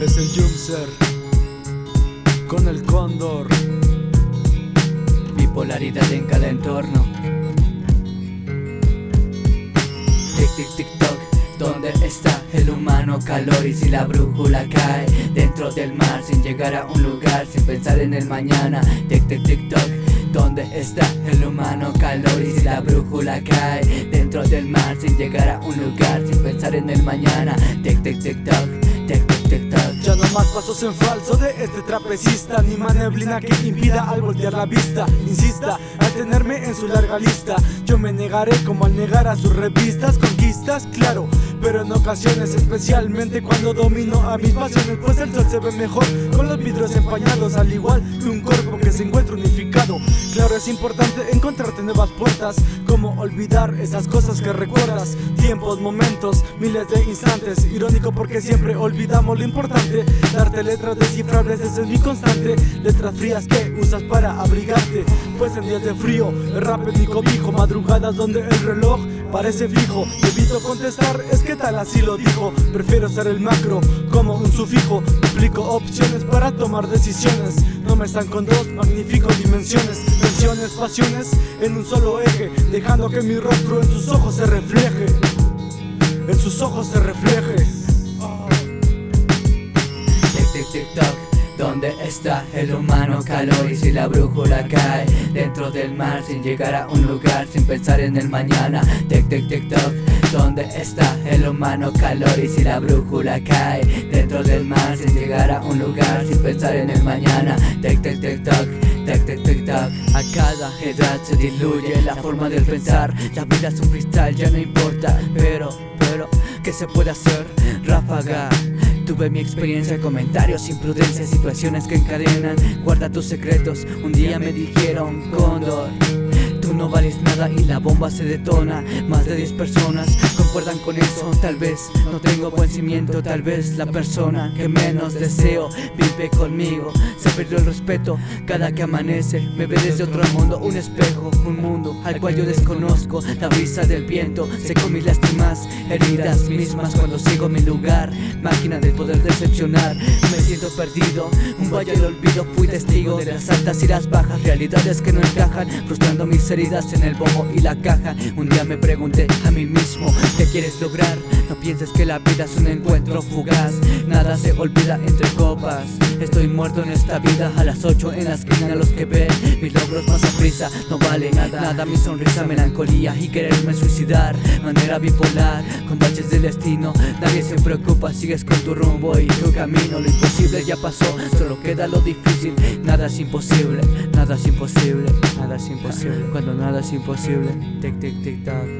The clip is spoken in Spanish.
es el Jumser con el cóndor. Bipolaridad en cada entorno. Tic tic tic toc, ¿dónde está el humano calor? Y si la brújula cae dentro del mar sin llegar a un lugar, sin pensar en el mañana. Tic tic tic toc. ¿Dónde está el humano calor y si la brújula cae mañana. Tic tic tic toc, tic tic tic toc. Ya no más pasos en falso de este trapecista Ni más neblina que impida al voltear la vista Insista al tenerme en su larga lista Yo me negaré como al negar a sus revistas Conquistas, claro, pero en ocasiones Especialmente cuando domino a mis pasiones Pues el sol se ve mejor con los vidrios empañados Al igual que un cuerpo que se encuentra unificado. Claro, es importante encontrarte nuevas puertas Como olvidar esas cosas que recuerdas. Tiempos, momentos, miles de instantes Irónico porque siempre olvidamos lo importante. Darte letras descifrables, ese es mi constante. Letras frías que usas para abrigarte Pues en días de frío, el rap es mi cobijo Madrugadas donde el reloj parece fijo Evito contestar, es que tal así lo dijo. Prefiero ser el macro como un sufijo. Duplico opciones para tomar decisiones. No me están con dos, magnifico dimensiones Tensiones, pasiones en un solo eje Dejando que mi rostro en sus ojos se refleje. En sus ojos se refleje. Tic tic tic ¿dónde está el humano calor? Y si la brújula cae dentro del mar sin llegar a un lugar, sin pensar en el mañana. Tic tic tic toc, ¿dónde está el humano calor? Y si la brújula cae dentro del mar sin llegar a un lugar, sin pensar en el mañana. Tic tic tic toc. Tic, tic, tic, toc. A cada edad se diluye la forma del pensar. La vida es un cristal, ya no importa. Pero, pero, ¿qué se puede hacer? Ráfaga. Tuve mi experiencia, comentarios, imprudencias, situaciones que encadenan. Guarda tus secretos. Un día me dijeron, Cóndor. Tú no vales nada y la bomba se detona. Más de 10 personas concuerdan con eso. Tal vez no tengo buen cimiento, tal vez la persona que menos deseo vive conmigo. Se perdió el respeto cada que amanece. Me ve desde otro mundo, un espejo, un mundo al cual yo desconozco. La brisa del viento seco mis lástimas, heridas mismas cuando sigo mi lugar. Máquina del poder decepcionar, me siento perdido. Un valle del olvido, fui testigo de las altas y las bajas, realidades que no encajan, frustrando mis heridas en el bombo y la caja. Un día me pregunté a mí mismo, ¿qué quieres lograr? No pienses que la vida es un encuentro fugaz, nada se olvida entre copas. Estoy muerto en esta vida, a las 8 en la esquina los que ven. Mis logros a prisa, no vale nada, nada mi sonrisa, melancolía y quererme suicidar, manera bipolar, con baches del destino, nadie se preocupa, sigues con tu rumbo y tu camino, lo imposible ya pasó, solo queda lo difícil, nada es imposible, nada es imposible, nada es imposible, cuando nada es imposible, tic tic tic tac.